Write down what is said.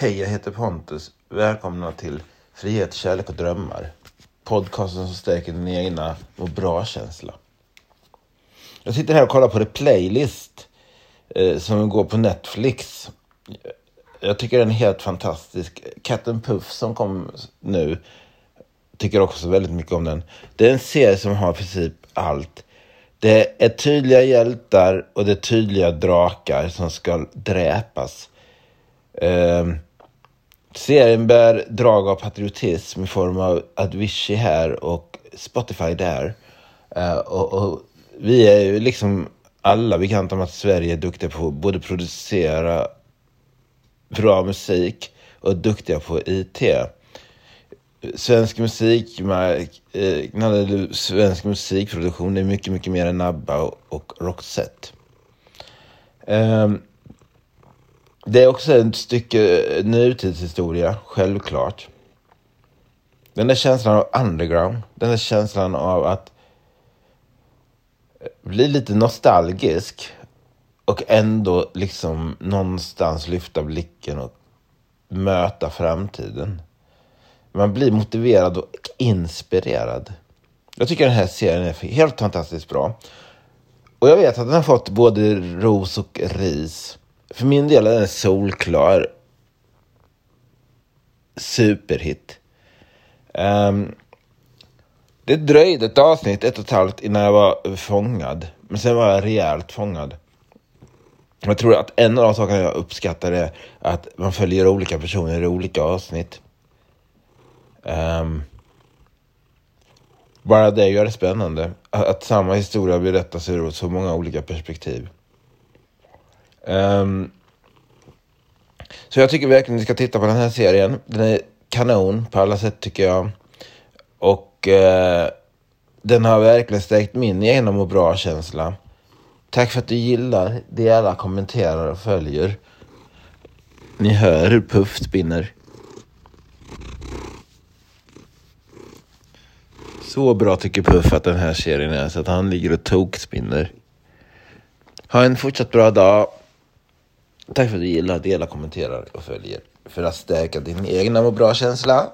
Hej, jag heter Pontus. Välkomna till Frihet, kärlek och drömmar. Podcasten som stärker din egna och bra-känsla. Jag sitter här och kollar på The Playlist eh, som går på Netflix. Jag tycker den är helt fantastisk. Katten Puff som kom nu tycker också väldigt mycket om den. Det är en serie som har i princip allt. Det är tydliga hjältar och det är tydliga drakar som ska dräpas. Eh, serien bär drag av patriotism i form av Advishi här och Spotify där. Uh, och, och, vi är ju liksom alla bekanta med att Sverige är duktiga på att både producera bra musik och duktiga på IT. Svensk musik, eh, svensk musikproduktion är mycket, mycket mer än ABBA och, och Roxette. Um, det är också ett stycke nutidshistoria, självklart. Den där känslan av underground, den där känslan av att bli lite nostalgisk och ändå liksom någonstans lyfta blicken och möta framtiden. Man blir motiverad och inspirerad. Jag tycker den här serien är helt fantastiskt bra. Och jag vet att den har fått både ros och ris. För min del är den solklar superhit. Um, det dröjde ett avsnitt, ett och ett halvt, innan jag var fångad. Men sen var jag rejält fångad. Jag tror att en av de sakerna jag uppskattar är att man följer olika personer i olika avsnitt. Um, bara det gör det spännande. Att, att samma historia berättas ur så många olika perspektiv. Um, så jag tycker verkligen att ni ska titta på den här serien. Den är kanon på alla sätt tycker jag. Och uh, den har verkligen stärkt min egna må bra-känsla. Tack för att du gillar, delar, kommenterar och följer. Ni hör hur Puff spinner. Så bra tycker Puff att den här serien är så att han ligger och tokspinner. Ha en fortsatt bra dag. Tack för att du gillar, delar, kommenterar och följer. För att stärka din egna må bra-känsla.